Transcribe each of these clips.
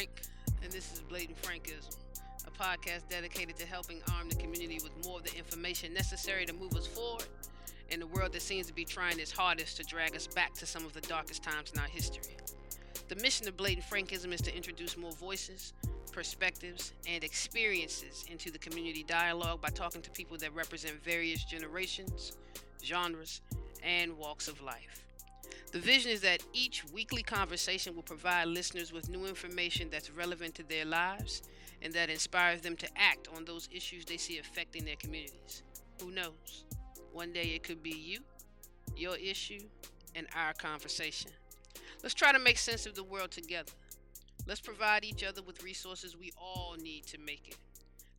Frank, and this is Blatant Frankism, a podcast dedicated to helping arm the community with more of the information necessary to move us forward in a world that seems to be trying its hardest to drag us back to some of the darkest times in our history. The mission of Blatant Frankism is to introduce more voices, perspectives, and experiences into the community dialogue by talking to people that represent various generations, genres, and walks of life. The vision is that each weekly conversation will provide listeners with new information that's relevant to their lives and that inspires them to act on those issues they see affecting their communities. Who knows? One day it could be you, your issue, and our conversation. Let's try to make sense of the world together. Let's provide each other with resources we all need to make it.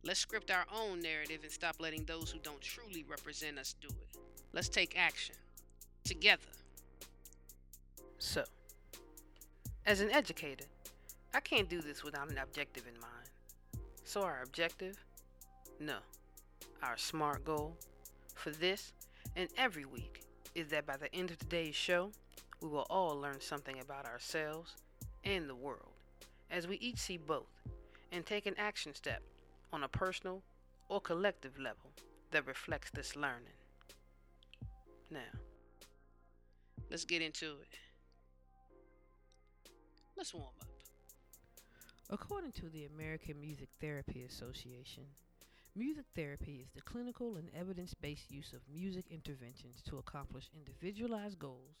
Let's script our own narrative and stop letting those who don't truly represent us do it. Let's take action together. So, as an educator, I can't do this without an objective in mind. So, our objective? No. Our SMART goal for this and every week is that by the end of today's show, we will all learn something about ourselves and the world as we each see both and take an action step on a personal or collective level that reflects this learning. Now, let's get into it. Let's warm up. According to the American Music Therapy Association, music therapy is the clinical and evidence based use of music interventions to accomplish individualized goals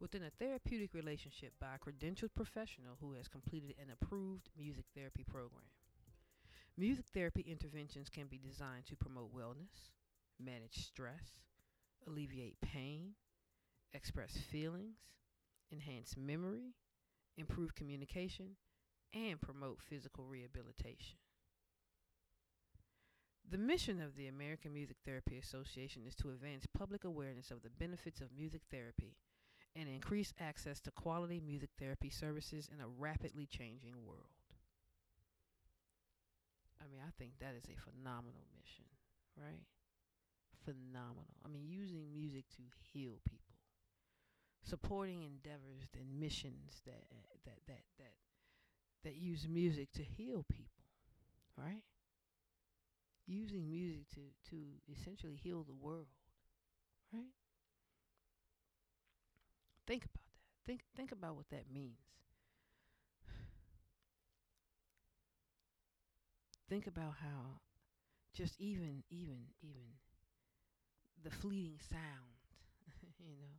within a therapeutic relationship by a credentialed professional who has completed an approved music therapy program. Music therapy interventions can be designed to promote wellness, manage stress, alleviate pain, express feelings, enhance memory, improve communication, and promote physical rehabilitation. The mission of the American Music Therapy Association is to advance public awareness of the benefits of music therapy and increase access to quality music therapy services in a rapidly changing world. I mean, I think that is a phenomenal mission, right? Phenomenal. I mean, using music to heal people supporting endeavors and missions that that that that that use music to heal people, right? Using music to to essentially heal the world, right? Think about that. Think think about what that means. Think about how just even even even the fleeting sound, you know,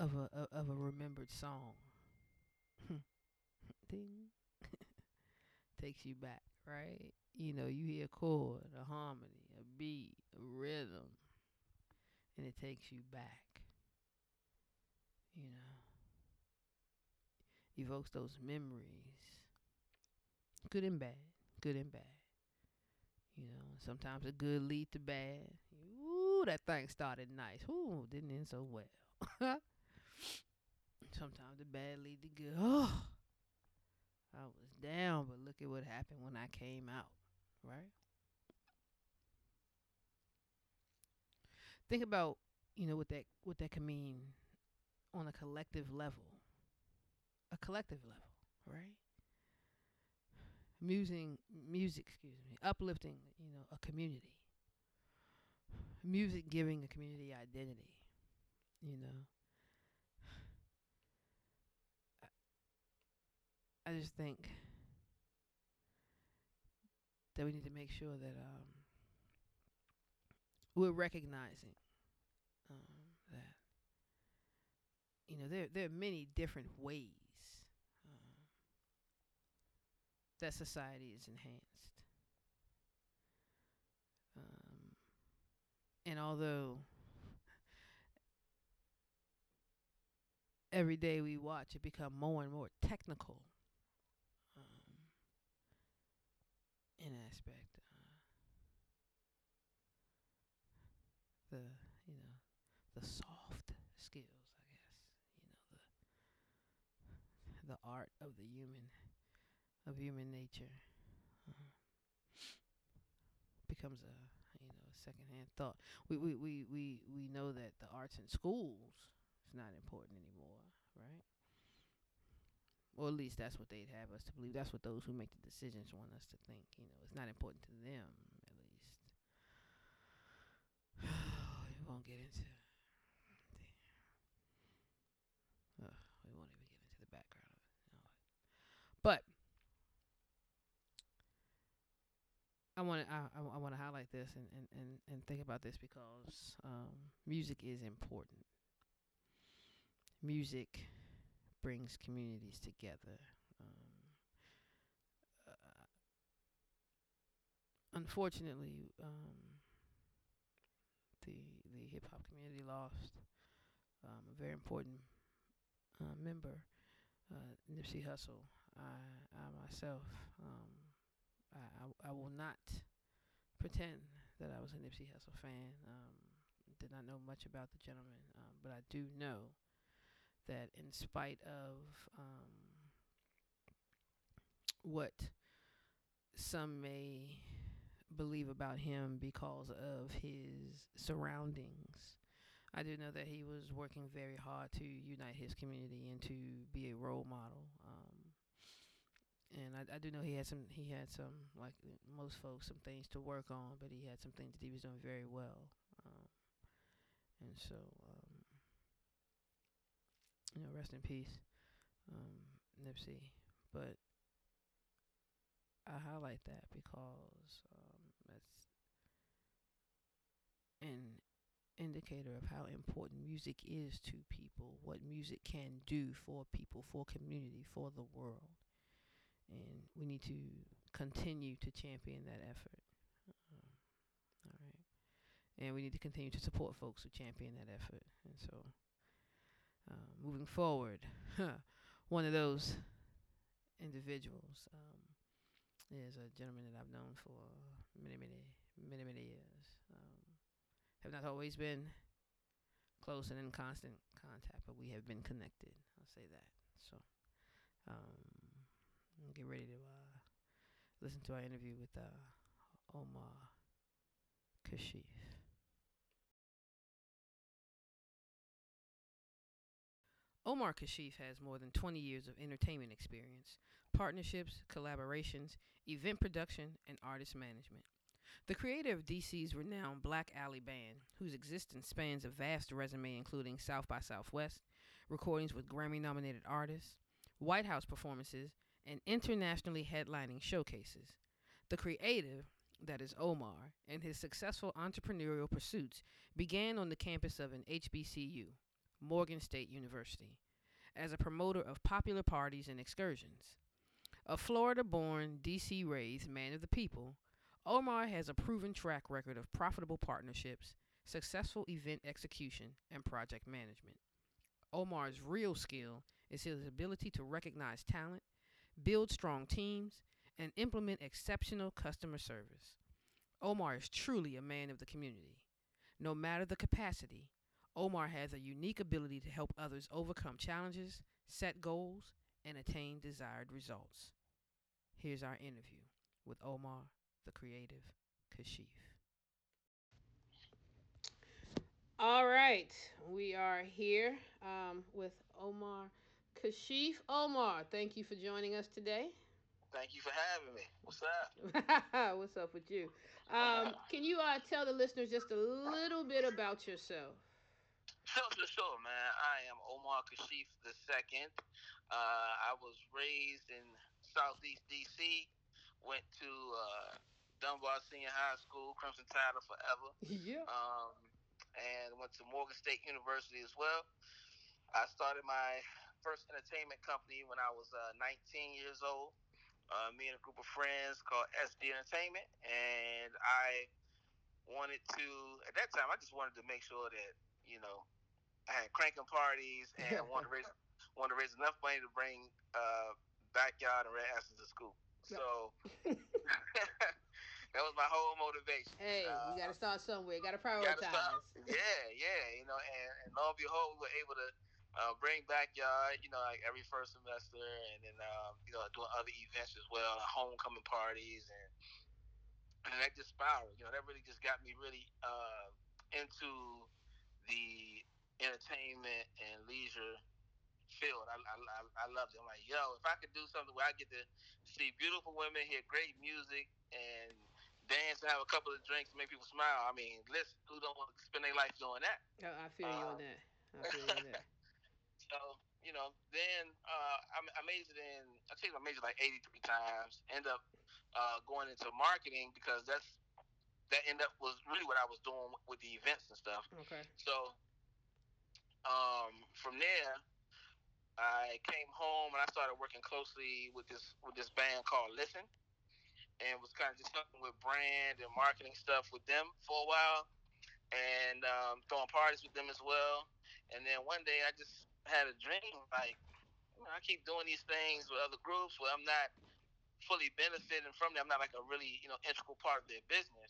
of a of a remembered song. Hmm. Ding. Takes you back, right? You know, you hear a chord, a harmony, a beat, a rhythm, and it takes you back. You know, evokes those memories, good and bad, good and bad. You know, sometimes a good lead to bad. Ooh, that thing started nice. Ooh, didn't end so well. Sometimes the bad lead to good. Oh, I was down, but look at what happened when I came out, right? Think about, you know, what that what that can mean on a collective level. A collective level, right? Musing music, excuse me, uplifting, you know, a community. Music giving a community identity, you know I just think that we need to make sure that um, we're recognizing um, that you know there there are many different ways um, that society is enhanced, um, and although every day we watch it become more and more technical um, in aspect. Uh, the you know the soft skills, I guess. You know the the art of the human of human nature uh, becomes a you know a secondhand thought. We we we we we know that the arts in schools is not important anymore, right? Or at least that's what they'd have us to believe. That's what those who make the decisions want us to think. You know, it's not important to them, at least. we won't get into. The, uh, we won't even get into the background of it. Know. But I want to I, I want to highlight this and, and, and, and think about this because um, music is important. Music brings communities together. Um, uh, unfortunately, um, the the hip hop community lost um, a very important uh, member, uh, Nipsey Hussle. I, I myself, um, I, I, I will not pretend that I was a Nipsey Hussle fan. Um, did not know much about the gentleman, um, but I do know that in spite of um, what some may believe about him because of his surroundings, I do know that he was working very hard to unite his community and to be a role model. Um, and I, I do know he had some he had some like most folks some things to work on, but he had some things that he was doing very well. Um, and so you know, rest in peace, um, Nipsey. But I highlight that because um, that's an indicator of how important music is to people, what music can do for people, for community, for the world. And we need to continue to champion that effort. Um, all right. And we need to continue to support folks who champion that effort. And so uh, moving forward, one of those individuals um, is a gentleman that I've known for many, many, many, many years. Um, have not always been close and in constant contact, but we have been connected. I'll say that. So, um, get ready to uh, listen to our interview with uh, Omar Kashif. Omar Kashif has more than 20 years of entertainment experience, partnerships, collaborations, event production, and artist management. The creator of DC's renowned Black Alley Band, whose existence spans a vast resume including South by Southwest, recordings with Grammy nominated artists, White House performances, and internationally headlining showcases. The creative, that is Omar, and his successful entrepreneurial pursuits began on the campus of an HBCU, Morgan State University, as a promoter of popular parties and excursions. A Florida born, D.C. raised man of the people, Omar has a proven track record of profitable partnerships, successful event execution, and project management. Omar's real skill is his ability to recognize talent, build strong teams, and implement exceptional customer service. Omar is truly a man of the community. No matter the capacity, Omar has a unique ability to help others overcome challenges, set goals, and attain desired results. Here's our interview with Omar, the creative Kashif. All right, we are here um, with Omar Kashif. Omar, thank you for joining us today. Thank you for having me. What's up? What's up with you? Um, can you uh, tell the listeners just a little bit about yourself? Sure, sure, sure, man. I am Omar Kashif II. Uh, I was raised in Southeast DC. Went to uh, Dunbar Senior High School, Crimson Tide forever. Yeah. Um, and went to Morgan State University as well. I started my first entertainment company when I was uh, 19 years old. Uh, me and a group of friends called SD Entertainment, and I wanted to. At that time, I just wanted to make sure that you know I had cranking parties and wanted to raise wanted to raise enough money to bring uh, backyard and Rare Essence to school. So that was my whole motivation. Hey, uh, you got to start somewhere. Got to prioritize. Yeah, yeah. You know, and, and lo and behold, we were able to uh, bring backyard. You know, like every first semester, and then um, you know doing other events as well, like homecoming parties, and and that just spiraled. You know, that really just got me really uh, into the entertainment and leisure fulfilled. I, I, I loved it. I'm like, yo, if I could do something where I get to see beautiful women, hear great music, and dance and have a couple of drinks and make people smile. I mean, listen, who don't want to spend their life doing that? Oh, I feel um, you on um, that. I feel you on that. so, you know, then uh, I, I majored in, I think I majored like 83 times, end up uh, going into marketing because that's, that end up was really what I was doing with the events and stuff. Okay. So, um, from there, I came home and I started working closely with this with this band called Listen and was kind of just fucking with brand and marketing stuff with them for a while, and um, throwing parties with them as well. And then one day I just had a dream like, you know, I keep doing these things with other groups where I'm not fully benefiting from them. I'm not like a really you know integral part of their business.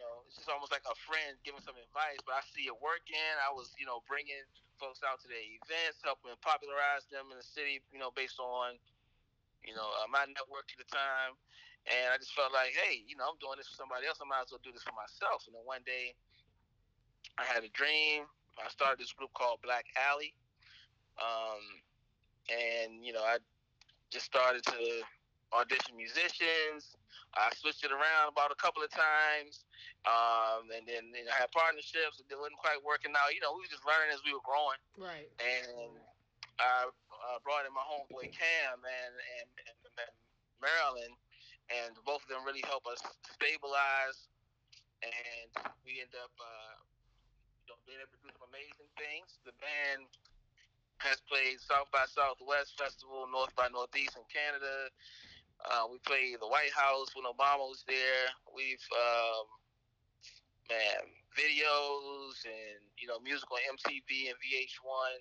Know, it's just almost like a friend giving some advice, but I see it working. I was you know bringing folks out to their events, helping popularize them in the city. You know, based on you know uh, my network at the time and I just felt like, hey, you know, I'm doing this for somebody else. I might as well do this for myself. And then one day, I had a dream. I started this group called Black Alley, um, and you know, I just started to audition musicians. I switched it around about a couple of times, um, and then you know, I had partnerships. It wasn't quite working out. You know, we were just learning as we were growing. Right. And I uh, brought in my homeboy Cam and, and, and, and Maryland and both of them really helped us stabilize. And we end up, uh, you know, being able to do some amazing things. The band has played South by Southwest Festival, North by Northeast in Canada. Uh, we played the White House when Obama was there. We've, um, man, videos and you know, musical MTV and VH1.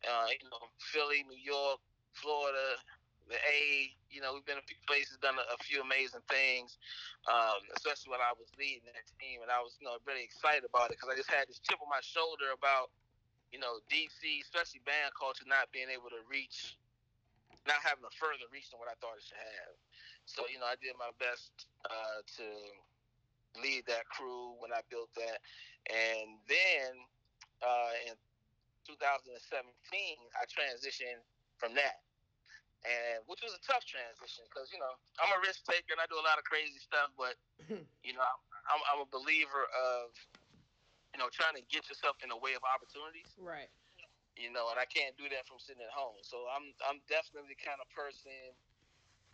Uh, you know, Philly, New York, Florida, the A. You know, we've been a few places, done a, a few amazing things, um, especially when I was leading that team, and I was, you know, really excited about it because I just had this chip on my shoulder about, you know, DC, especially band culture, not being able to reach, not having a further reach than what I thought it should have. So, you know, I did my best uh, to lead that crew when I built that, and then uh, in 2017, I transitioned from that and which was a tough transition because you know I'm a risk taker and I do a lot of crazy stuff, but you know I'm, I'm a believer of you know trying to get yourself in the way of opportunities. Right. You know, and I can't do that from sitting at home. So I'm I'm definitely the kind of person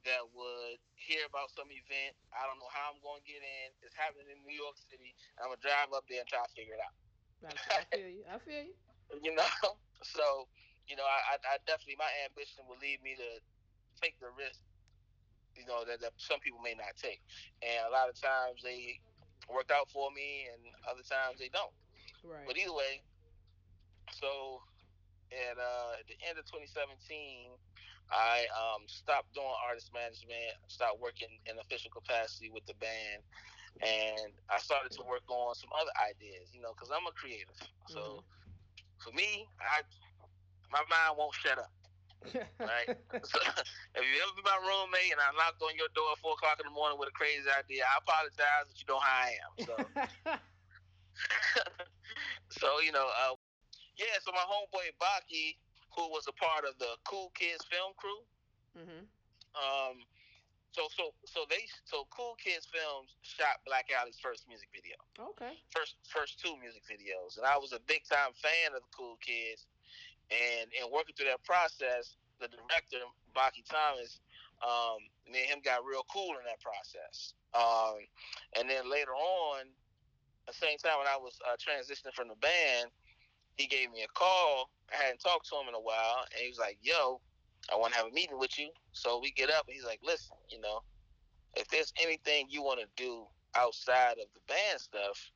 that would hear about some event. I don't know how I'm going to get in. It's happening in New York City. I'm gonna drive up there and try to figure it out. I feel you. I feel you. you know, so you know, I, I definitely my ambition will lead me to take the risk, you know, that, that some people may not take, and a lot of times they work out for me, and other times they don't. Right. But either way, so at uh, the end of 2017, I um, stopped doing artist management, stopped working in official capacity with the band, and I started to work on some other ideas, you know, because I'm a creative. So mm-hmm. for me, I my mind won't shut up. right? so, if you ever been my roommate and I knocked on your door at four o'clock in the morning with a crazy idea, I apologize that you know how I am. So, so you know, uh, yeah. So my homeboy Baki, who was a part of the Cool Kids film crew, mm-hmm. um, so so so they so Cool Kids Films shot Black Alley's first music video. Okay. First first two music videos, and I was a big time fan of the Cool Kids and and working through that process, the director Baki Thomas, um, me and him got real cool in that process. Um, and then later on, the same time when I was uh, transitioning from the band, he gave me a call. I hadn't talked to him in a while, and he was like, "Yo, I want to have a meeting with you." So we get up, and he's like, "Listen, you know, if there's anything you want to do outside of the band stuff,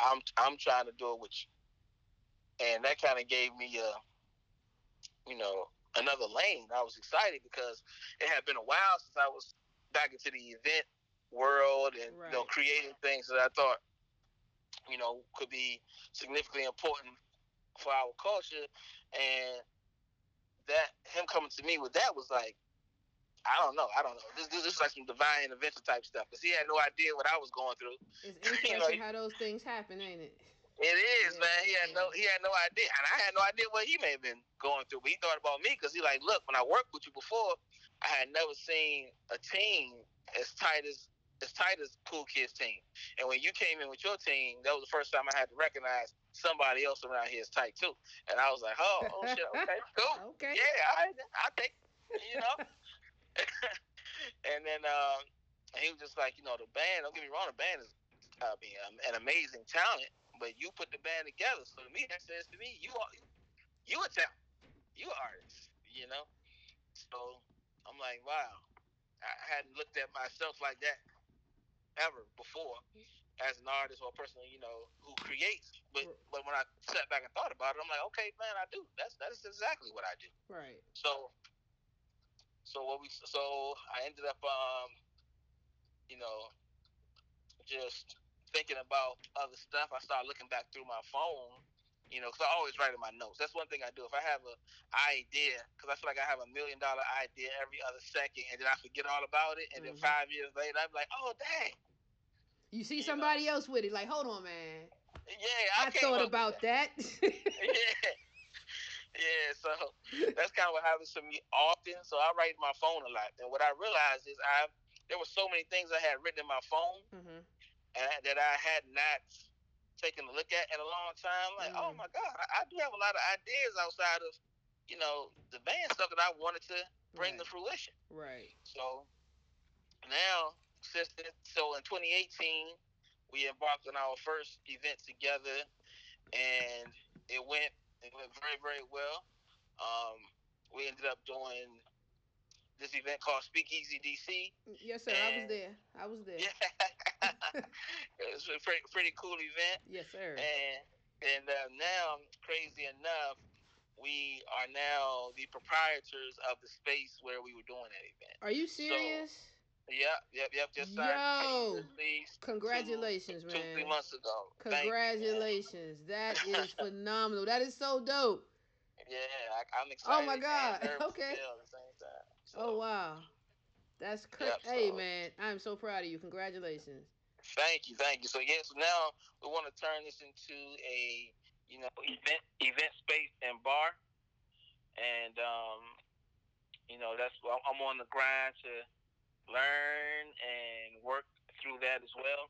I'm I'm trying to do it with you." and that kind of gave me a, you know, another lane. I was excited because it had been a while since I was back into the event world and right. you know creating things that I thought you know could be significantly important for our culture, and that him coming to me with that was like. I don't know. I don't know. This, this, is like some divine intervention type stuff because he had no idea what I was going through. It's interesting you know, how those things happen, ain't it? It is, yeah, man. He had no he had no idea, and I had no idea what he may have been going through. But he thought about me because he like, look, when I worked with you before, I had never seen a team as tight as as tight as Cool Kids team. And when you came in with your team, that was the first time I had to recognize somebody else around here is tight too. And I was like, oh, oh shit, okay, cool, okay, yeah, I I think you know. and then um, he was just like, you know, the band. Don't get me wrong, the band is I mean, an amazing talent but you put the band together. So to me, that says to me, you are you a talent, you artist, you know. So I'm like, wow, I hadn't looked at myself like that ever before as an artist or a person, you know, who creates. But but when I sat back and thought about it, I'm like, okay, man, I do. That's that is exactly what I do. Right. So so what we so I ended up um you know just thinking about other stuff, I start looking back through my phone, you know, because I always write in my notes. That's one thing I do. If I have a idea, because I feel like I have a million dollar idea every other second, and then I forget all about it, and mm-hmm. then five years later, I'm like, oh, dang. You see you somebody know? else with it, like, hold on, man. Yeah, I, I thought about that. yeah. Yeah, so that's kind of what happens to me often. So I write my phone a lot, and what I realized is I there were so many things I had written in my phone mm-hmm and that I had not taken a look at in a long time. Like, oh mm. oh my God, I, I, do have a lot of ideas outside of, you know, the band stuff that I wanted to bring right. to fruition. Right. So now, since so in 2018, we embarked on our first event together, and it went it went very very well. Um, we ended up doing this event called Speakeasy DC. Yes, sir. I was there. I was there. Yeah. it was a pretty, pretty cool event. Yes, sir. And and uh, now, crazy enough, we are now the proprietors of the space where we were doing that event. Are you serious? So, Yep, yep, yep. Just signed Yo, congratulations, two, man. Two, three months ago. Congratulations. You, that is phenomenal. That is so dope. Yeah, I, am excited. Oh my God. Okay. So, oh wow, that's crazy. Yep, hey man, I'm so proud of you. Congratulations. Thank you, thank you. So yeah, so now we want to turn this into a you know event event space and bar, and um, you know that's I'm on the grind to learn and work through that as well.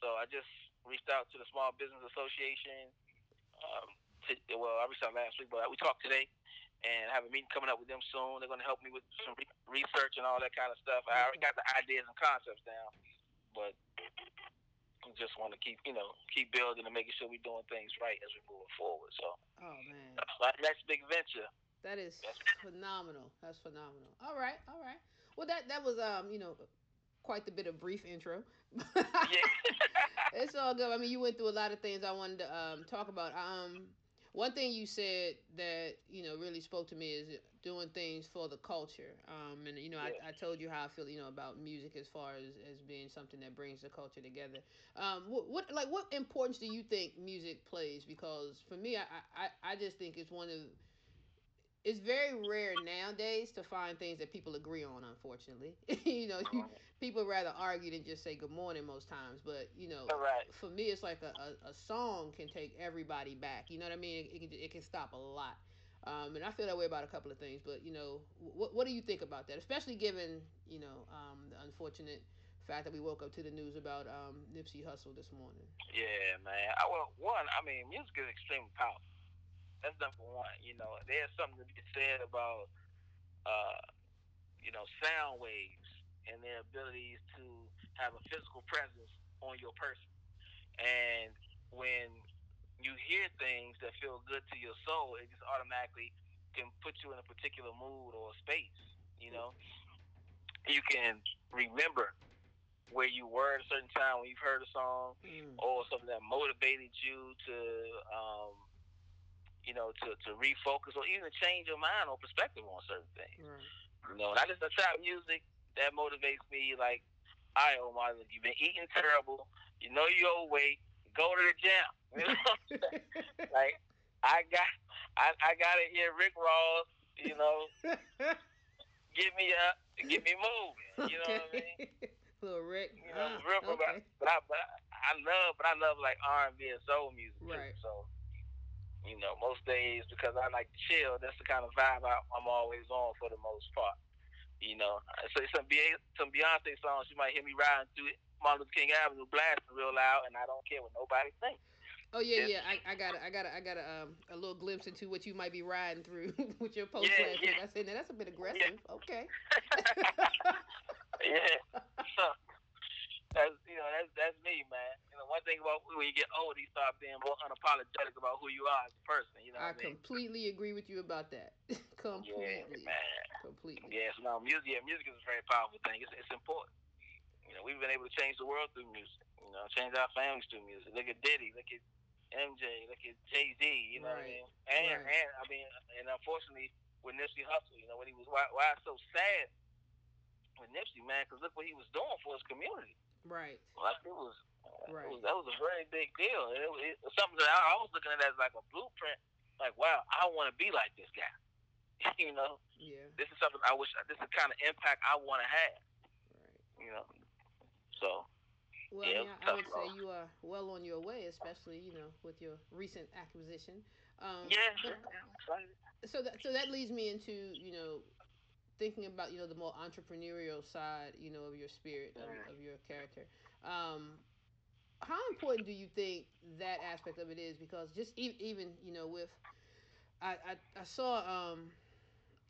So I just reached out to the Small Business Association. Um, to, well, I reached out last week, but we talked today and I have a meeting coming up with them soon. They're going to help me with some re- research and all that kind of stuff. I already got the ideas and concepts down, but I just want to keep, you know, keep building and making sure we're doing things right as we're moving forward. So, oh man, that's next big venture. That is that's phenomenal. That's phenomenal. All right, all right. Well, that that was um, you know, quite the bit of brief intro. it's all good. I mean, you went through a lot of things I wanted to um talk about. Um one thing you said that you know really spoke to me is doing things for the culture um, and you know yeah. I, I told you how i feel you know about music as far as, as being something that brings the culture together um, what, what like what importance do you think music plays because for me i i, I just think it's one of it's very rare nowadays to find things that people agree on unfortunately you know you, people rather argue than just say good morning most times but you know right. for me it's like a, a, a, song can take everybody back you know what i mean it, it, can, it can stop a lot um, and i feel that way about a couple of things but you know what, what do you think about that especially given you know um, the unfortunate fact that we woke up to the news about um, Nipsey Hussle this morning. Yeah, man. I, well, one, I mean, music is extremely powerful. That's number one. You know, there's something to be said about, uh, you know, sound waves and their abilities to have a physical presence on your person. And when you hear things that feel good to your soul, it just automatically can put you in a particular mood or space. You know, you can remember where you were at a certain time when you've heard a song, mm. or something that motivated you to um, you know, to, to refocus or even change your mind or perspective on certain things. Right. You know, and I just the trap music that motivates me. Like, I all right, Omar, you've been eating terrible. You know you're overweight. Go to the gym. You know, like I got, I, I got to hear Rick Ross. You know, get me up, get me moving. You know what I mean? Little Rick. You know, uh, real, okay. but, I, but I, I I love, but I love like R and B and soul music Right. too. So, you know, most days because I like to chill. That's the kind of vibe I, I'm always on for the most part. You know, so some Be- some Beyonce songs, you might hear me riding through it, Martin Luther King Avenue, blasting real loud, and I don't care what nobody thinks. Oh yeah, Yeah. yeah. I, I got a, I got a, I got a, um, a little glimpse into what you might be riding through with your post Yeah, last week. yeah. I said, now that's a bit aggressive. Okay. yeah. So, that's you know that's that's me, man. You know, one thing about when you get older, you start being more unapologetic about who you are as a person. You know I what I mean? completely agree with you about that. Yeah, completely. man. Completely. Yes, no, music. Yeah, music is a very powerful thing. It's, it's important. You know, we've been able to change the world through music. You know, change our families through music. Look at Diddy. Look at MJ. Look at Jay Z. You know what I mean? And right. and I mean, and unfortunately with Nipsey Hussle, you know, when he was why why it's so sad with Nipsey, man, because look what he was doing for his community. Right. Like it was, Right. was that was a very big deal. It, was something that I, I was looking at as like a blueprint. Like, wow, I want to be like this guy. you know, Yeah. this is something I wish. This is the kind of impact I want to have. Right. You know, so Well, Yeah, I, mean, I, would say you are well on your way, especially you know with your recent acquisition. Um, yeah. but- so that so that leads me into you know thinking about you know the more entrepreneurial side you know of your spirit of, of your character um how important do you think that aspect of it is because just e- even you know with i i, I saw um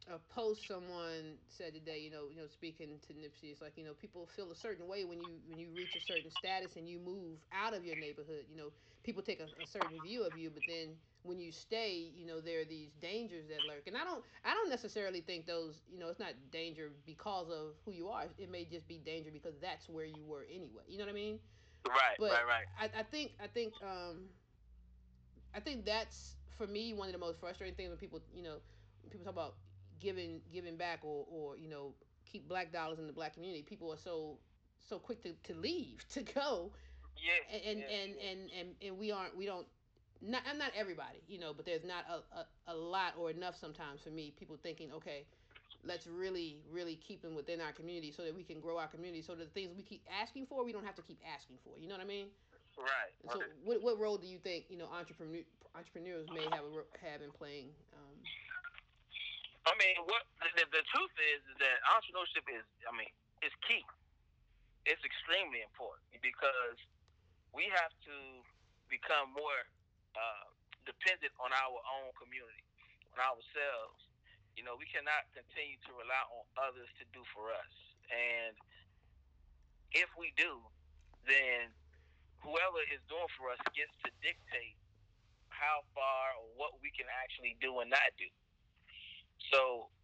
a post someone said today, you know, you know, speaking to Nipsey, it's like you know, people feel a certain way when you when you reach a certain status and you move out of your neighborhood. You know, people take a, a certain view of you, but then when you stay, you know, there are these dangers that lurk. And I don't, I don't necessarily think those, you know, it's not danger because of who you are. It may just be danger because that's where you were anyway. You know what I mean? Right, But right, right. I, I think I think um I think that's for me one of the most frustrating things when people you know people talk about giving giving back or or you know keep black dollars in the black community people are so so quick to, to leave to go Yeah. and and, yeah, and, and and and we aren't we don't not I'm not everybody you know but there's not a, a, a lot or enough sometimes for me people thinking okay let's really really keep them within our community so that we can grow our community so that the things we keep asking for we don't have to keep asking for you know what I mean Right. and so, what, what role do you think you know entrepreneur entrepreneurs may have a, have in playing? Um, I mean, what the, the, the truth is is that entrepreneurship is, I mean, it's key. It's extremely important because we have to become more uh, dependent on our own community, on ourselves. You know, we cannot continue to rely on others to do for us. And if we do, then whoever is doing for us gets to dictate how far or what we can actually do and not do. So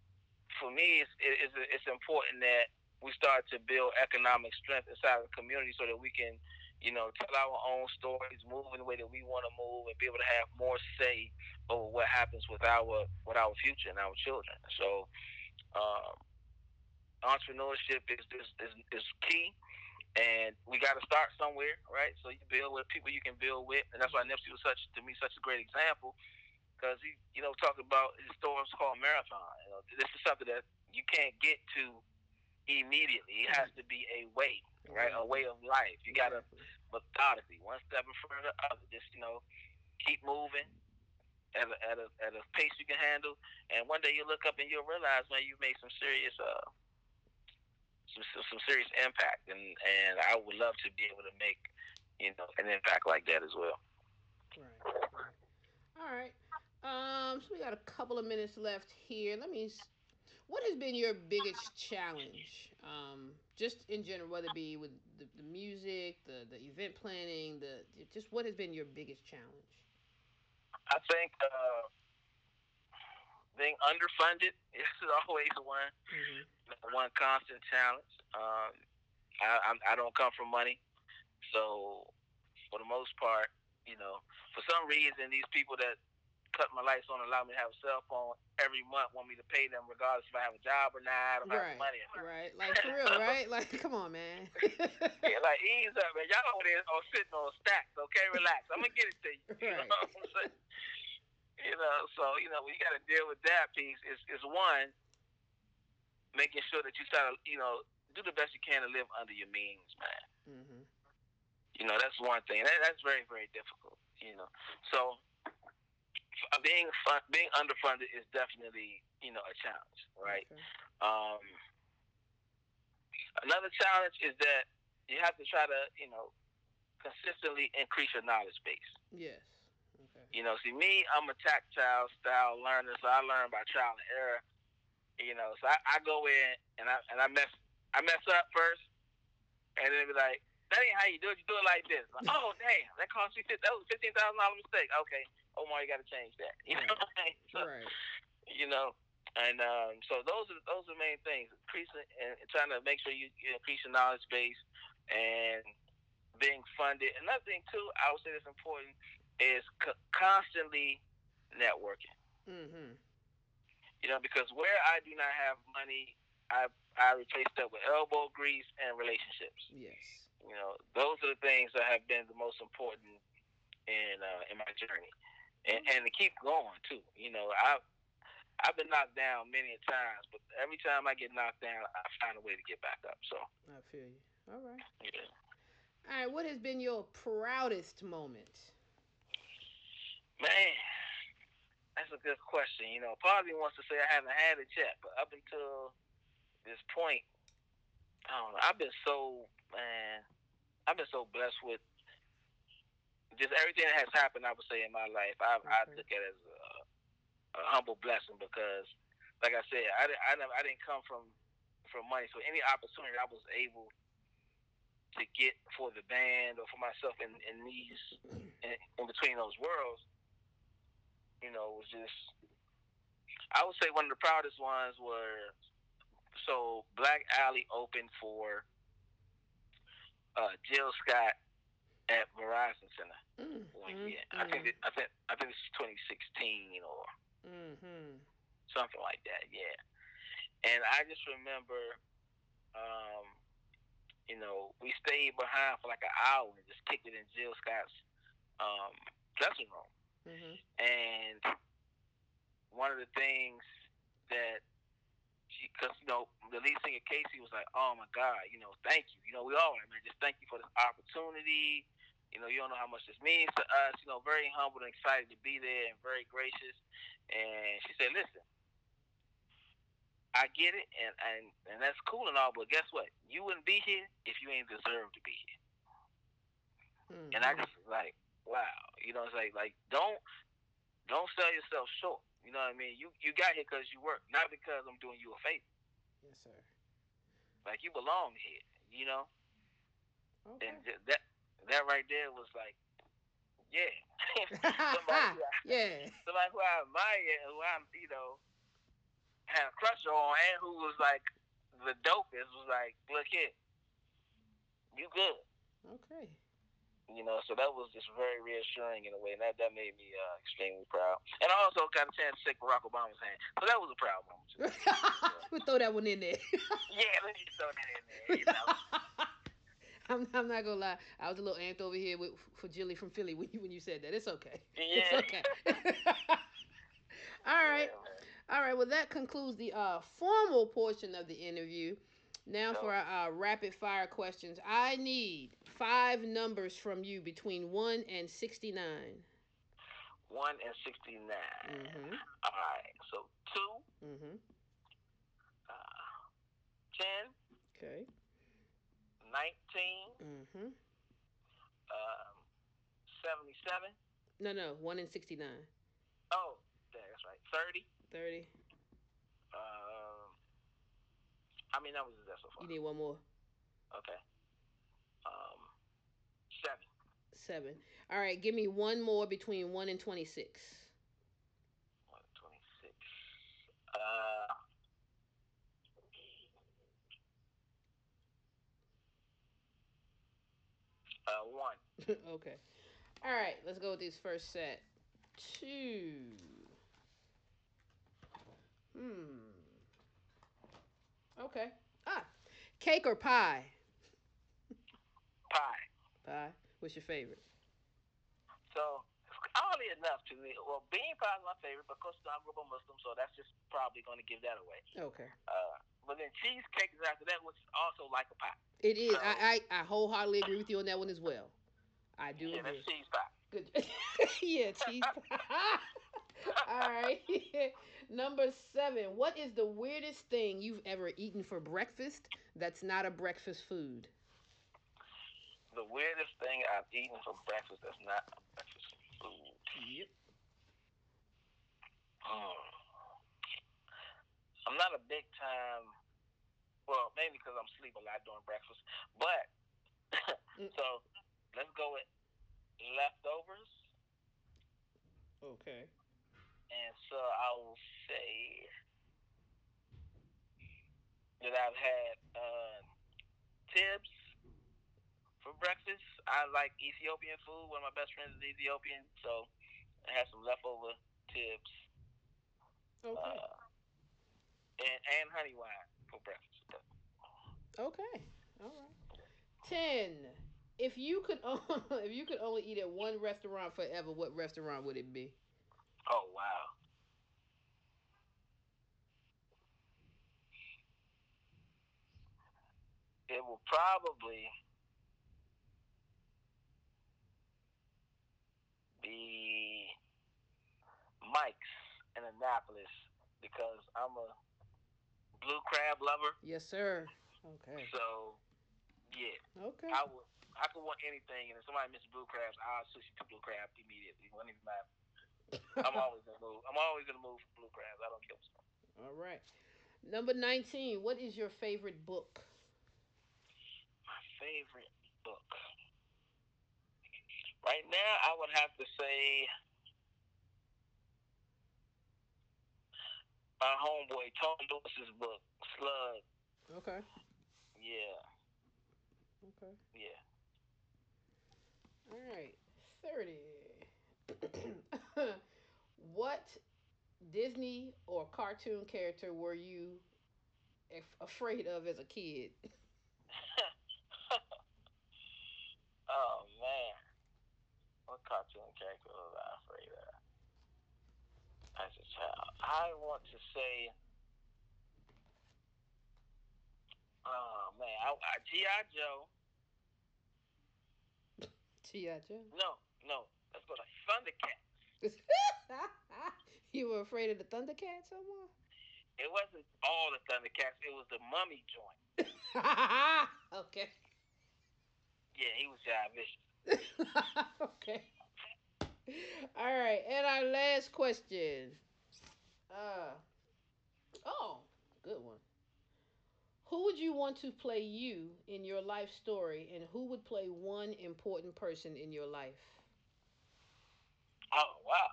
for me, it's, it's, it's important that we start to build economic strength inside the community so that we can, you know, tell our own stories, move in the way that we want to move, and be able to have more say over what happens with our with our future and our children. So, um, entrepreneurship is, is is is key, and we got to start somewhere, right? So you build with people you can build with, and that's why Nipsey was such to me such a great example because he, you know, talking about his stores called Marathon. You know, this is something that you can't get to immediately. It has to be a way, right? A way of life. You got to methodically, one step in front of the other. Just you know, keep moving at a, at a at a pace you can handle, and one day you look up and you'll realize, man, you've made some serious uh some some, serious impact, and and I would love to be able to make you know an impact like that as well. right. All right. Um, so we got a couple of minutes left here. Let me. What has been your biggest challenge? Um, just in general, whether it be with the, the music, the the event planning, the just what has been your biggest challenge? I think uh, being underfunded is always one Mm-hmm. one constant challenge. Um, I, I'm, I don't come from money, so for the most part, you know, for some reason, these people that cut my lights on and allow me to have a cell phone every month want me to pay them regardless if I have a job or not, if I Right, have money or not. right. Like for real, right? Like, come on, man. Yeah, like ease up, man. Y'all over there are sitting on stacks. Okay, relax. I'm gonna get it to you. You Right. know what I'm saying? You know, so you know we got to deal with that piece. Is is one making sure that you try to you know do the best you can to live under your means, man. mm-hmm. You know, that's one thing. That, that's very, very difficult. You know, so being fun, being underfunded is definitely you know a challenge, right? Okay. Um, another challenge is that you have to try to you know consistently increase your knowledge base. Yes. Okay. You know, see me, I'm a tactile style learner, so I learn by trial and error. You know, so I, I go in and I and I mess I mess up first, and then be like, "That ain't how you do it. You do it like this." Like, oh damn, that cost me that was fifteen thousand dollar mistake. Okay, Omar, you got to change that. You know, so, Right. you know, and um, so those are those are the main things: increasing and trying to make sure you, you increase your knowledge base and being funded. Another thing too, I would say that's important is co- constantly networking. Mm-hmm. You know, because where I do not have money, I I replace that with elbow grease and relationships. Yes. You know, those are the things that have been the most important in uh, in my journey, and and to keep going too. You know, I. I've been knocked down many times, but every time I get knocked down, I find a way to get back up. So, I feel you. All right. yeah. All right. What has been your proudest moment? Man, that's a good question. You know, part of me wants to say I haven't had it yet, but up until this point, I don't know. I've been so man, I've been so blessed with just everything that has happened. I would say in my life, I I Okay. took it as a, a humble blessing because, like I said, I didn't I never I didn't come from from money, so any opportunity I was able to get for the band or for myself in in these in, in between those worlds, you know, was just. I would say one of the proudest ones were so Black Alley opened for uh, Jill Scott at Verizon Center Mm, one mm, year. I think mm, it, I think I think it's 2016 or mhm. something like that. Yeah, and I just remember, um, you know, we stayed behind for like an hour and just kicked it in Jill Scott's um, dressing room. Mhm. And one of the things that she, because you know, the lead singer Casey was like, "Oh my God, you know, thank you. You know, we all, man, just thank you for this opportunity. You know, you don't know how much this means to us. You know, very humbled and excited to be there, and very gracious." And she said, "Listen." I get it, and, and and that's cool and all, but guess what? You wouldn't be here if you ain't deserved to be here. Mhm. And I just was like, wow, you know, it's like like don't don't sell yourself short. You know what I mean? You you got here because you work, not because I'm doing you a favor. Yes, sir. Like you belong here, you know. Okay. And th- that that right there was like, yeah, somebody, who I, yeah. somebody who I admire, who I'm, you know, had a crush on, and who was like the dopest, was like, look here, you good. Okay. you know, so that was just very reassuring in a way, and that, that made me uh, extremely proud. And I also got a chance to shake Barack Obama's hand, so that was a proud moment. Too. we'll throw that one in there. yeah, let me throw that in there. You know? I'm, I'm not gonna lie. I was a little amped over here with, for Jilly from Philly when you when you said that. It's okay. Yeah. It's okay. All right. All right. Well, that concludes the uh, formal portion of the interview. Now for our uh, rapid fire questions. I need five numbers from you between one and sixty nine. One and sixty nine. Mhm. All right, so two, Mhm. uh, ten, Okay. Nineteen, mm-hmm. um, seventy-seven. No, no. One in sixty nine. Oh, that's right. Thirty. Thirty. Um, how many numbers is that so far? You need one more. Okay. Um, seven. Seven. All right. Give me one more between one and twenty six. One twenty-six. Uh, uh, one. Okay. All right, let's go with this first set. Two. Hmm. Okay. Ah, cake or pie? Pie. Pie. What's your favorite? So, oddly enough, to me, well, bean pie is my favorite because I'm a Muslim, so that's just probably going to give that away. Okay. Uh, but then cheesecake is after that, which is also like a pie. It is. So- I, I I wholeheartedly agree with you on that one as well. I do Yeah, agree. that's cheese pie. Good. yeah, cheese pie. All right. Number seven. What is the weirdest thing you've ever eaten for breakfast that's not a breakfast food? The weirdest thing I've eaten for breakfast that's not a breakfast food. Yep. Hmm. I'm not a big time. Well, mainly because I'm sleep a lot during breakfast. But Mm. so let's go with leftovers, Okay. and so I will say that I've had uh, tibs for breakfast. I like Ethiopian food. One of my best friends is Ethiopian, so I had some leftover tibs. Okay. Uh, and, and honey wine for breakfast. Okay. All right. Ten. If you could on- if you could only eat at one restaurant forever, what restaurant would it be? Oh wow. It will probably be Mike's in Annapolis because I'm a blue crab lover. Yes, sir. Okay. So yeah, Okay. I would I could want anything and if somebody misses blue crabs, I'll sushi to blue crab immediately. Even. I'm always gonna move. I'm always gonna move for blue crabs. I don't care what's going on. All right. Number 19. What is your favorite book? My favorite book. Right now, I would have to say my homeboy Tom Lewis's book, Slug. Okay. Yeah, Okay. All right. 30. what Disney or cartoon character were you af- afraid of as a kid? oh man, what cartoon character was I afraid of as a child? I want to say, oh man, I, I, GI Joe. G.I. Joe. No, no, let's go to Thundercat. you were afraid of the Thundercats someone? It wasn't all the Thundercats. It was the Mummy joint. okay. Yeah, he was Vicious. okay. All right, and our last question. Uh oh, good one. Who would you want to play you in your life story, and who would play one important person in your life? Oh wow!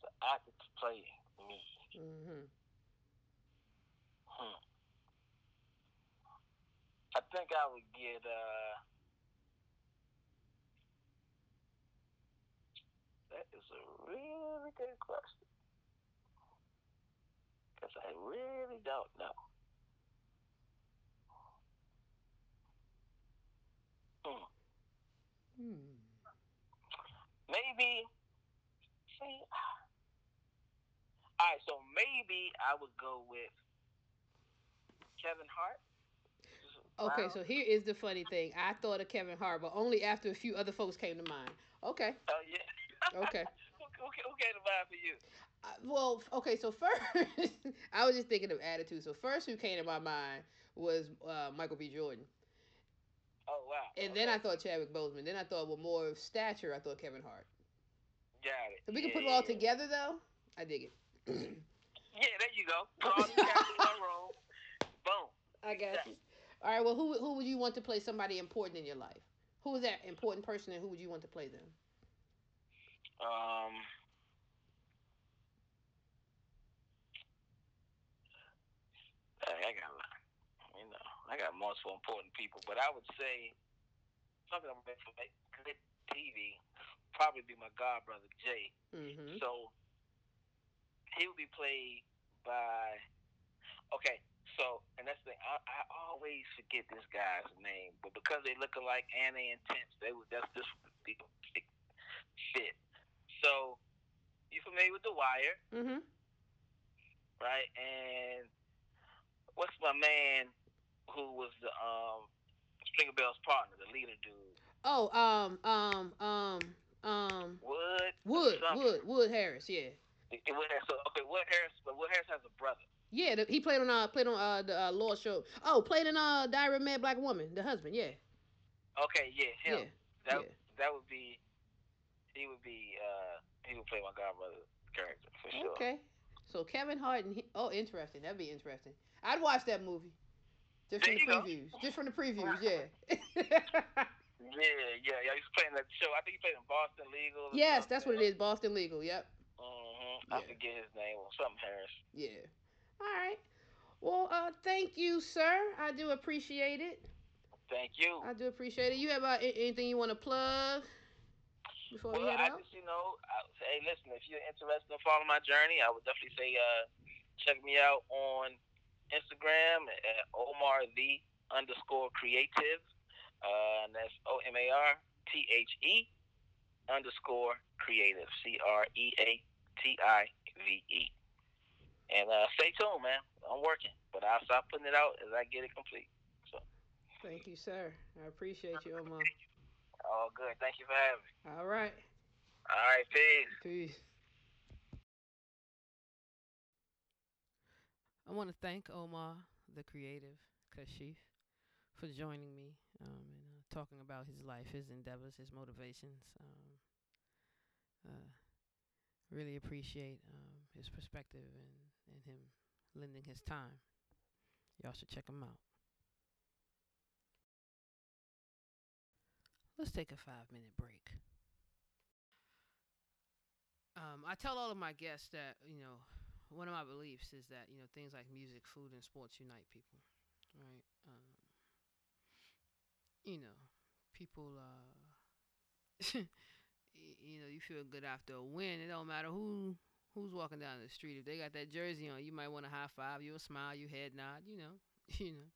So I could play me. Mm-hmm. Hmm. I think I would get uh. That is a really good question. Because I really don't know. Hmm. Hmm. Maybe. See. All right, so maybe I would go with Kevin Hart. Okay, Wow. so here is the funny thing. I thought of Kevin Hart, but only after a few other folks came to mind. Okay, Oh yeah. okay. who, who, who came to mind for you? Uh, well, okay, so first, I was just thinking of attitude. So first, who came to my mind was uh, Michael B. Jordan, Oh wow. and then I thought Chadwick Boseman. Then I thought, well, more of stature, I thought Kevin Hart. Got it. So we can Yeah, put it all yeah. together, though. I dig it. Yeah, there you go. Put all the cats in one room. Boom. I got you. All right. Well, who who would you want to play somebody important in your life? Who is that important person, and who would you want to play them? Um. I I got, I got multiple important people, but I would say something I'm for good TV probably be my god brother Jay. Mm-hmm. So he would be played by. Okay, so and that's the thing. I, I always forget this guy's name, but because they look alike and they intense, they would that's this would be fit. So you familiar with The Wire, Mm-hmm. right? And what's my man who was the um Stringer Bell's partner, the leader dude? Oh, um, um, um, um, Wood. Wood. Wood, Wood Harris. Yeah, It- it Wood Harris. So okay, Wood Harris. But Wood Harris has a brother. yeah. The, he played on uh played on uh the uh, Law show. Oh, played in uh Diary of a Mad Black Woman, the husband. Yeah, Okay, yeah, him. yeah, That yeah. that would be. He would be. uh He would play my godbrother character for sure. Okay. So Kevin Hart and he, oh, interesting. That'd be interesting. I'd watch that movie. Just from the you go. previews. Just from the previews, yeah. Yeah, yeah, was playing that show. I think he played in Boston Legal. yes, that's what it is. Boston Legal. Yep. Mhm. I Yeah. forget his name. Or something Harris. Yeah. All right. Well, uh, thank you, sir. I do appreciate it. Thank you. I do appreciate it. You have uh, anything you want to plug before we Well, head I out? just, you know, I, hey, listen, if you're interested in following my journey, I would definitely say uh, check me out on Instagram at Omar the underscore creative. Uh, and that's O M A R T H E underscore creative. C R E A T I V E. And uh, stay tuned, man. I'm working, but I'll stop putting it out as I get it complete. So. Thank you, sir. I appreciate you, Omar. All good. Thank you for having me. All right. All right, peace. Peace. I want to thank Omar, the creative Kashif, for joining me um, and uh, talking about his life, his endeavors, his motivations. Um, uh, really appreciate um, his perspective and, and him lending his time. Y'all should check him out. Let's take a five minute break. Um, I tell all of my guests that, you know, one of my beliefs is that, you know, things like music, food, and sports unite people, right? Um, you know, people, uh, you know, you feel good after a win. It don't matter who who's walking down the street. If they got that jersey on, you might want to high five, you'll smile, you head nod, you know, you know.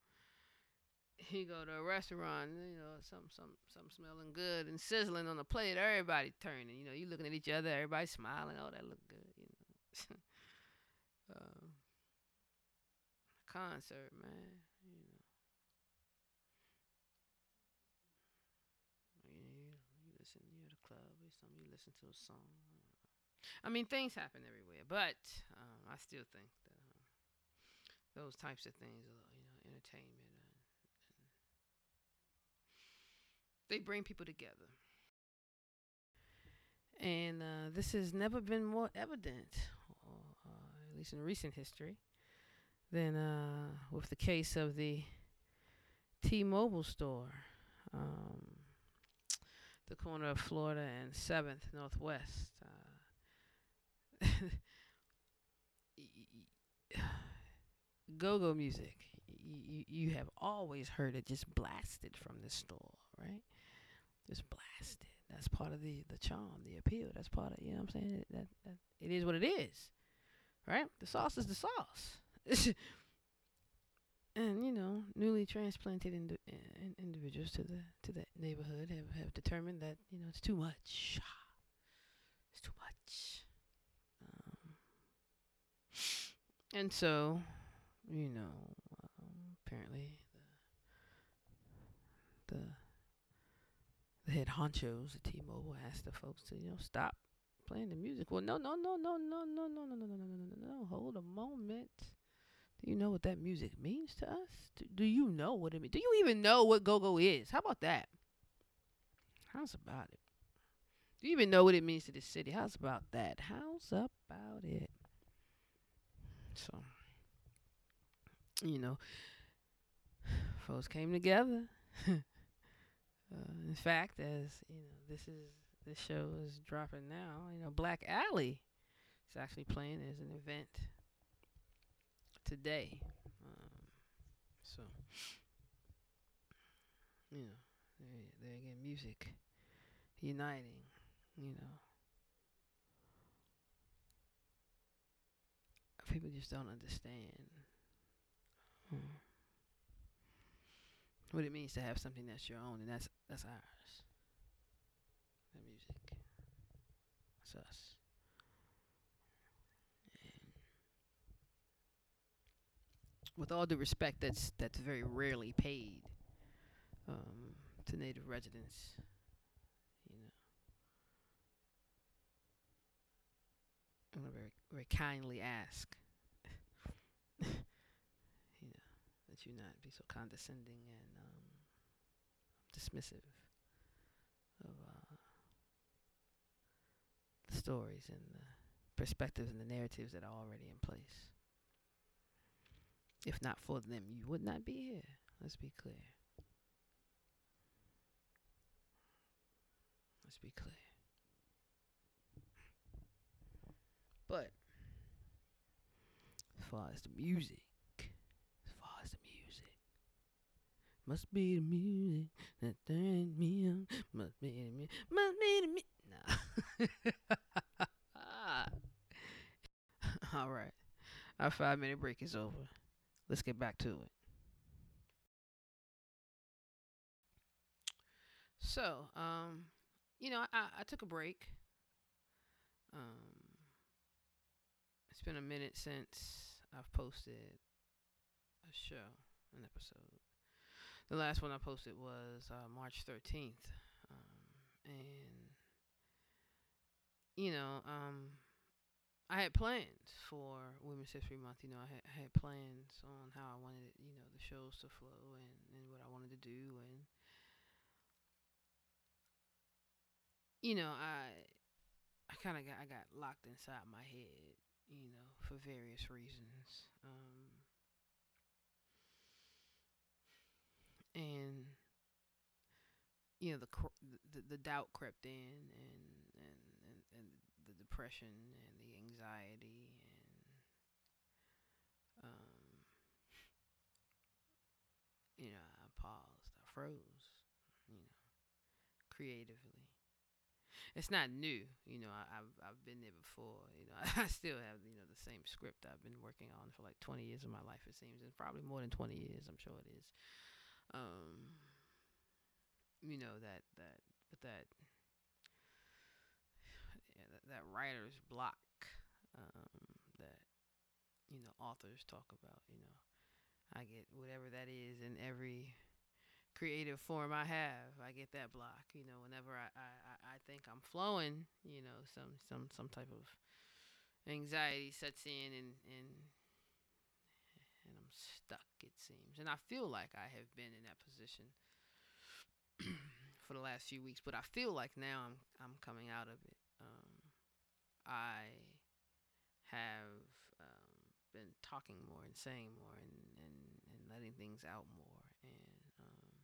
You go to a restaurant, you know, something, something, something smelling good and sizzling on the plate. Everybody turning, you know, you looking at each other, everybody smiling. Oh, that look good, you know. um, concert, man, you know. You, you, listen, you at a club or something, you listen to a song. I mean, things happen everywhere, but um, I still think that um, those types of things, you know, entertainment, and, and they bring people together. And uh, this has never been more evident, uh, least in recent history, than uh, with the case of the T-Mobile store, um, the corner of Florida and Seventh Northwest. Uh, go-go music. You, you have always heard it just blasted from the store, right? Just blasted. That's part of the the charm, the appeal. That's part of you know what I'm saying. That, that it is what it is, right? The sauce is the sauce. and you know, newly transplanted indi- in, individuals to the to that neighborhood have have determined that you know it's too much. It's too much. Um, and so, you know, um, apparently the the the head honchos at T-Mobile asked the folks to you know stop playing the music. Well, no, no, no, no, no, no, no, no, no, no, no, no, no, no. Hold a moment. Do you know what that music means to us? Do, do you know what it means? Do you even know what go-go is? How about that? How's about it? Do you even know what it means to this city? How's about that? How's about it? So, you know, folks came together. uh, in fact, as you know, this is this show is dropping now. You know, Black Alley is actually playing as an event today. Um, so, you know, there, there again, music uniting. You know, people just don't understand um, what it means to have something that's your own, and that's that's ours the music. That's us. And with all due respect, that's that's very rarely paid um, to native residents. You know, I'm gonna very very kindly ask. you know that you not be so condescending and um, dismissive of uh, stories and the perspectives and the narratives that are already in place. If not for them, you would not be here. Let's be clear. Let's be clear. But as far as the music, as far as the music, must be the music that turns me on. Must be the music. Must be the music. All right. Our five minute break is over. Let's get back to it. So, um, you know, I, I took a break. Um, it's been a minute since I've posted a show, an episode. The last one I posted was uh, March 13th. Um, and, you know, um, I had plans for Women's History Month. You know, I had, I had plans on how I wanted, you know, the shows to flow and, and what I wanted to do. And, you know, I I kind of got I got locked inside my head, you know, for various reasons. Um, and you know the, the the doubt crept in and depression and the anxiety and um you know I paused I froze you know creatively. It's not new you know I, I've I've been there before you know I still have you know the same script I've been working on for like 20 years of my life it seems and probably more than 20 years I'm sure it is. Um you know that that but that that, writer's block um, that you know authors talk about you know I get whatever that is in every creative form I have I get that block you know whenever I, I, I think I'm flowing you know some some some type of anxiety sets in and and and I'm stuck it seems and I feel like I have been in that position for the last few weeks, but I feel like now I'm I'm coming out of it. Um, I have um, been talking more and saying more and, and, and letting things out more, and um,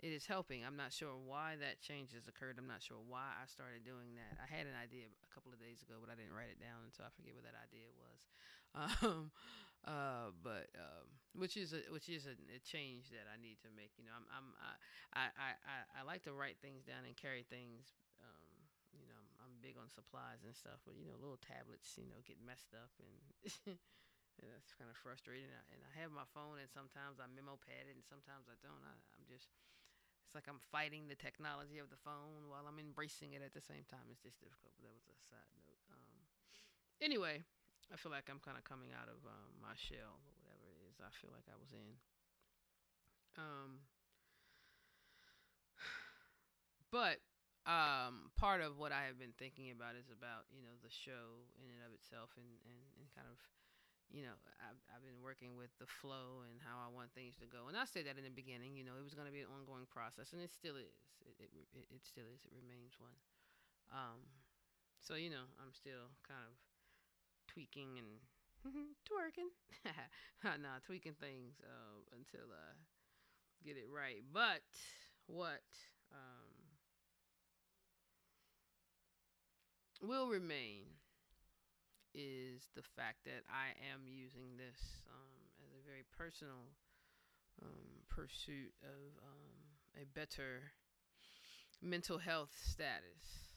it is helping. I'm not sure why that change has occurred. I'm not sure why I started doing that. I had an idea a couple of days ago, but I didn't write it down until I forget what that idea was. Um, uh, but um, which is a which is a, a, change that I need to make. You know, I'm, I'm I, I, I, I like to write things down and carry things. Um, you know, I'm, I'm big on supplies and stuff, but you know, little tablets, you know, get messed up and. and that's kind of frustrating. And I, and I have my phone, and sometimes I memo pad it, and sometimes I don't. I, I'm just, it's like I'm fighting the technology of the phone while I'm embracing it at the same time. It's just difficult. But that was a side note. Um, anyway, I feel like I'm kind of coming out of um, my shell or whatever it is I feel like I was in. Um, but um, part of what I have been thinking about is about you know the show in and of itself and, and, and kind of you know I've, I've been working with the flow and how I want things to go and I said that in the beginning you know it was going to be an ongoing process and it still is it, it, it, still is it remains one um, so you know I'm still kind of tweaking and twerking. nah, tweaking things uh, until I get it right. But what um, will remain is the fact that I am using this um, as a very personal um, pursuit of um, a better mental health status.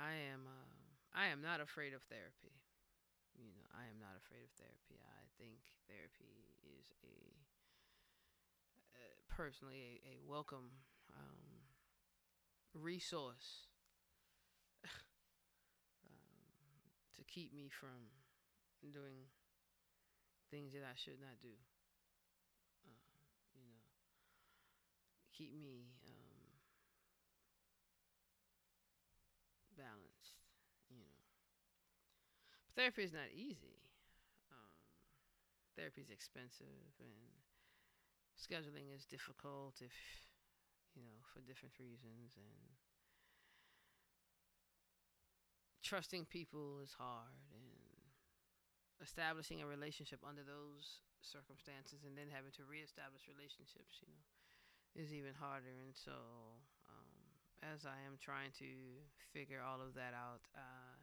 I am uh, I am not afraid of therapy. You know, I am not afraid of therapy. I think therapy is a uh, personally a, a welcome um, resource um, to keep me from doing things that I should not do. Uh, you know, keep me um, balanced, you know. But therapy is not easy. Um, therapy is expensive and scheduling is difficult if you know for different reasons, and trusting people is hard, and establishing a relationship under those circumstances, and then having to reestablish relationships, you know, is even harder. And so, um, as I am trying to figure all of that out, I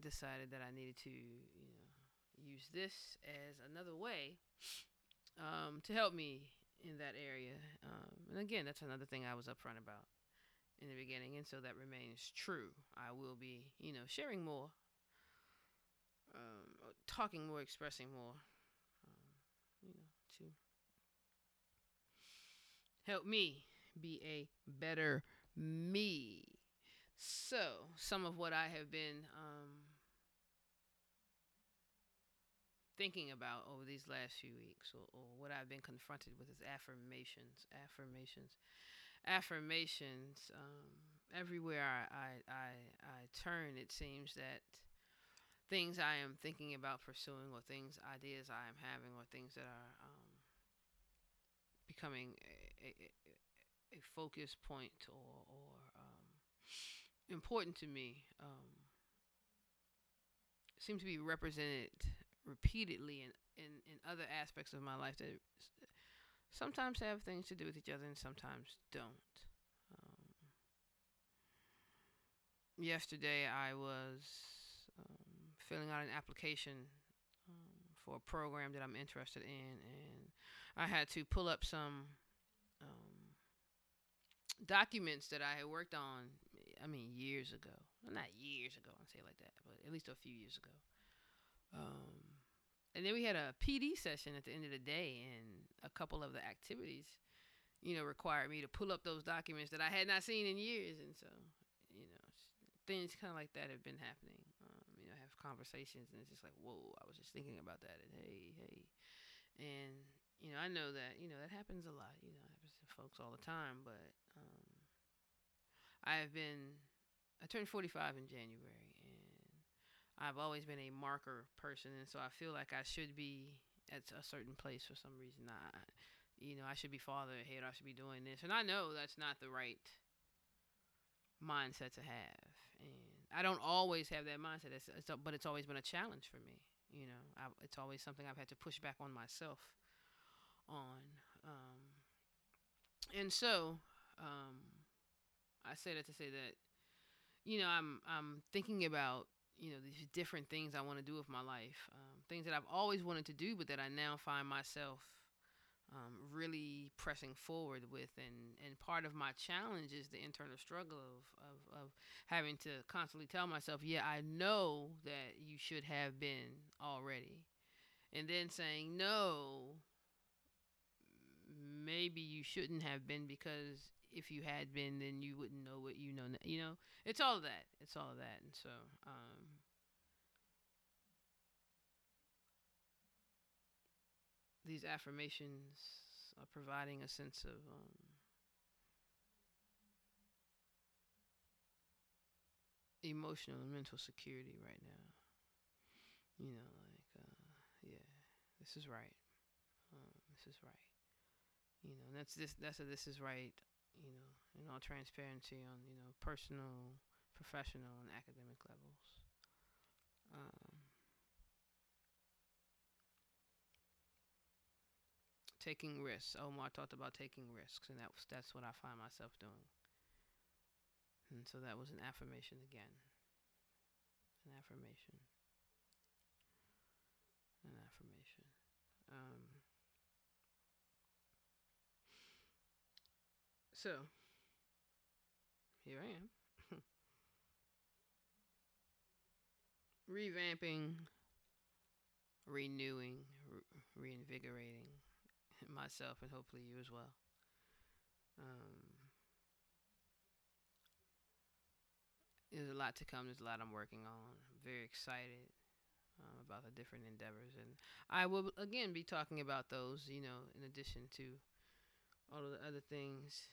decided that I needed to, you know, use this as another way um, to help me in that area. Um, and again, that's another thing I was upfront about in the beginning, and so that remains true. I will be, you know, sharing more, um, talking more, expressing more, um, you know, to help me be a better me. So, some of what I have been um, thinking about over these last few weeks, or, or what I've been confronted with, is affirmations. Affirmations. Affirmations. Um, everywhere I, I, I, I turn, it seems that things I am thinking about pursuing, or things, ideas I am having, or things that are um, becoming a, a, a, focus point or, or um, important to me um, seem to be represented repeatedly in, in, in other aspects of my life that sometimes have things to do with each other and sometimes don't. Um, yesterday, I was um, filling out an application um, for a program that I'm interested in, and I had to pull up some um, documents that I had worked on. I mean, years ago. Well, not years ago, I'd say like that, but at least a few years ago. Um, and then we had a PD session at the end of the day, and a couple of the activities, you know, required me to pull up those documents that I had not seen in years, and so, you know, things kind of like that have been happening. Um, you know, I have conversations, and it's just like, whoa, I was just thinking about that, and hey, hey, and you know, I know that you know that happens a lot. You know, it happens to folks all the time, but um, I've been I turned 45 in January, I've always been a marker person, and so I feel like I should be at a certain place for some reason. I, you know, I should be farther ahead. I should be doing this, and I know that's not the right mindset to have. And I don't always have that mindset, it's, it's, but it's always been a challenge for me. You know, I, it's always something I've had to push back on myself on. Um, and so, um, I say that to say that you know, I'm I'm thinking about you know these different things I want to do with my life, um, things that I've always wanted to do, but that I now find myself um, really pressing forward with, and and part of my challenge is the internal struggle of, of of having to constantly tell myself, yeah, I know that you should have been already, and then saying no. Maybe you shouldn't have been because if you had been, then you wouldn't know what you know. You know, it's all of that. It's all of that. And so, um, these affirmations are providing a sense of um, emotional and mental security right now. You know, like, uh, yeah, this is right. Um, this is right. You know, that's this. That's a this is right you know, in all transparency on, you know, personal, professional, and academic levels. Um, taking risks. Omar talked about taking risks, and that was, that's what I find myself doing. And so that was an affirmation again. An affirmation. An affirmation. Um, So, here I am. Revamping, renewing, re- reinvigorating myself and hopefully you as well. Um, there's a lot to come. There's a lot I'm working on. I'm very excited um, about the different endeavors, and I will again be talking about those. You know, in addition to all of the other things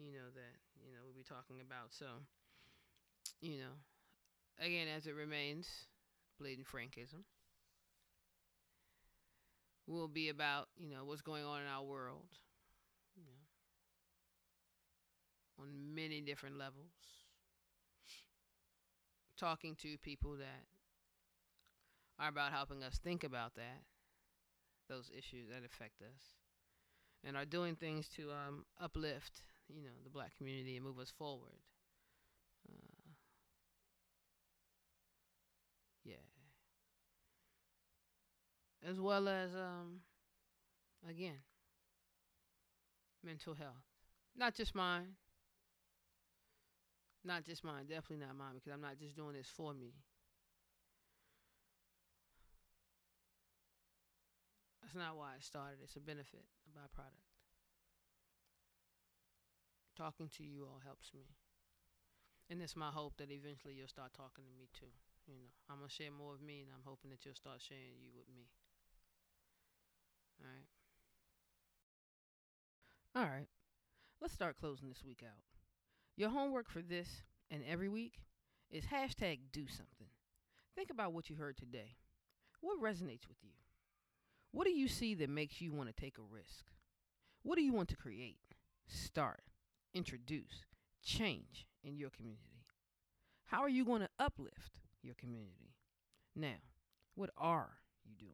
you know, that, you know, we'll be talking about. So, you know, again, as it remains, blatant frankism will be about you know what's going on in our world, you know, on many different levels. Talking to people that are about helping us think about that, those issues that affect us, and are doing things to um, uplift, you know, the black community and move us forward. As well as, um, again, mental health. Not just mine. Not just mine. Definitely not mine because I'm not just doing this for me. That's not why I started. It's a benefit, a byproduct. Talking to you all helps me. And it's my hope that eventually you'll start talking to me too. You know, I'm going to share more of me and I'm hoping that you'll start sharing you with me. All right. All right. Let's start closing this week out. Your homework for this and every week is hashtag do something. Think about what you heard today. What resonates with you? What do you see that makes you want to take a risk? What do you want to create, start, introduce, change in your community? How are you going to uplift your community? Now, what are you doing?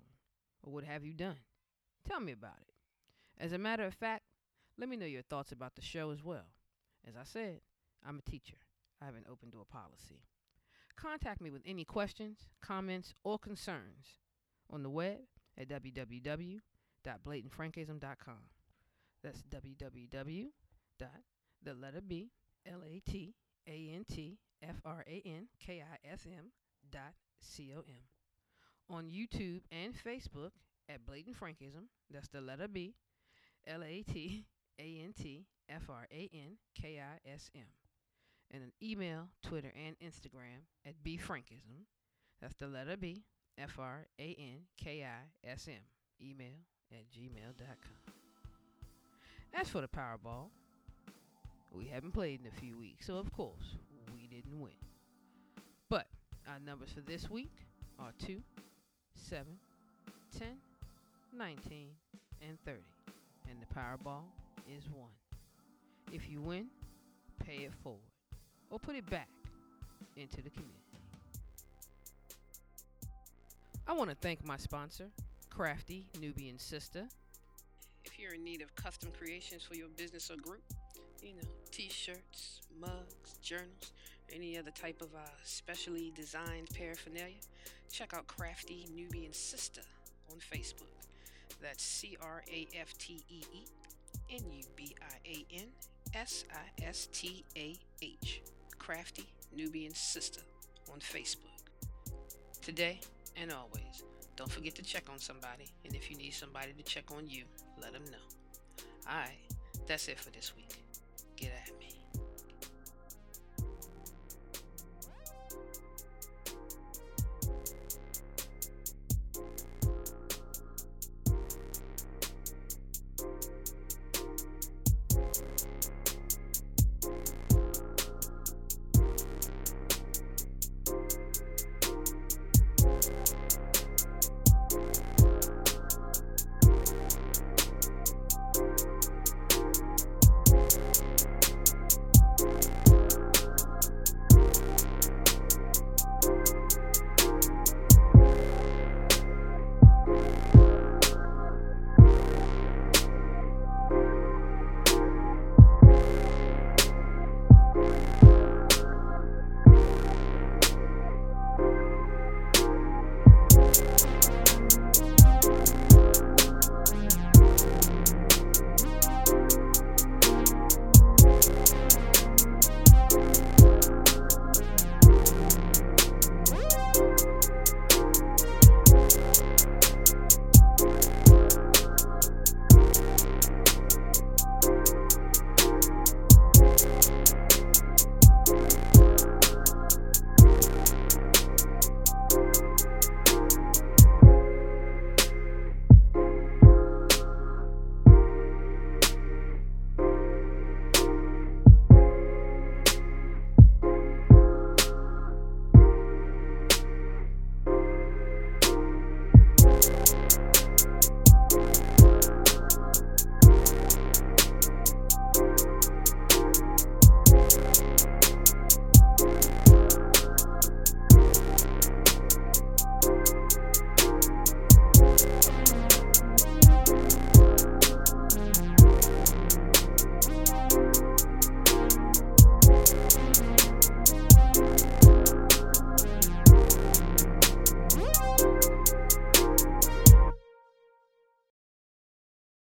Or what have you done? Tell me about it. As a matter of fact, let me know your thoughts about the show as well. As I said, I'm a teacher. I have an open door policy. Contact me with any questions, comments, or concerns on the web at www.blatantfrankism.com. That's www. The letter B, L A T A N T F R A N K I S M dot C O M. On YouTube and Facebook at Blatant Frankism. That's the letter B, L A T A N T F R A N K I S M. And an email, Twitter, and Instagram at B Frankism. That's the letter B, F R A N K I S M. Email at gmail.com. As for the Powerball, we haven't played in a few weeks, so of course, we didn't win. But our numbers for this week are 2, 7, 10, 19, and 30. And the Powerball is 1. If you win, pay it forward or put it back into the community. I want to thank my sponsor, Craftee Nubian Sistah. If you're in need of custom creations for your business or group, you know, t shirts, mugs, journals, any other type of uh, specially designed paraphernalia, check out Craftee Nubian Sistah on Facebook. That's C R A F T E E N U B I A N S I S T A H. Craftee Nubian Sistah on Facebook. Today and always, don't forget to check on somebody, and if you need somebody to check on you, let them know. Alright, that's it for this week. Get at me. Thank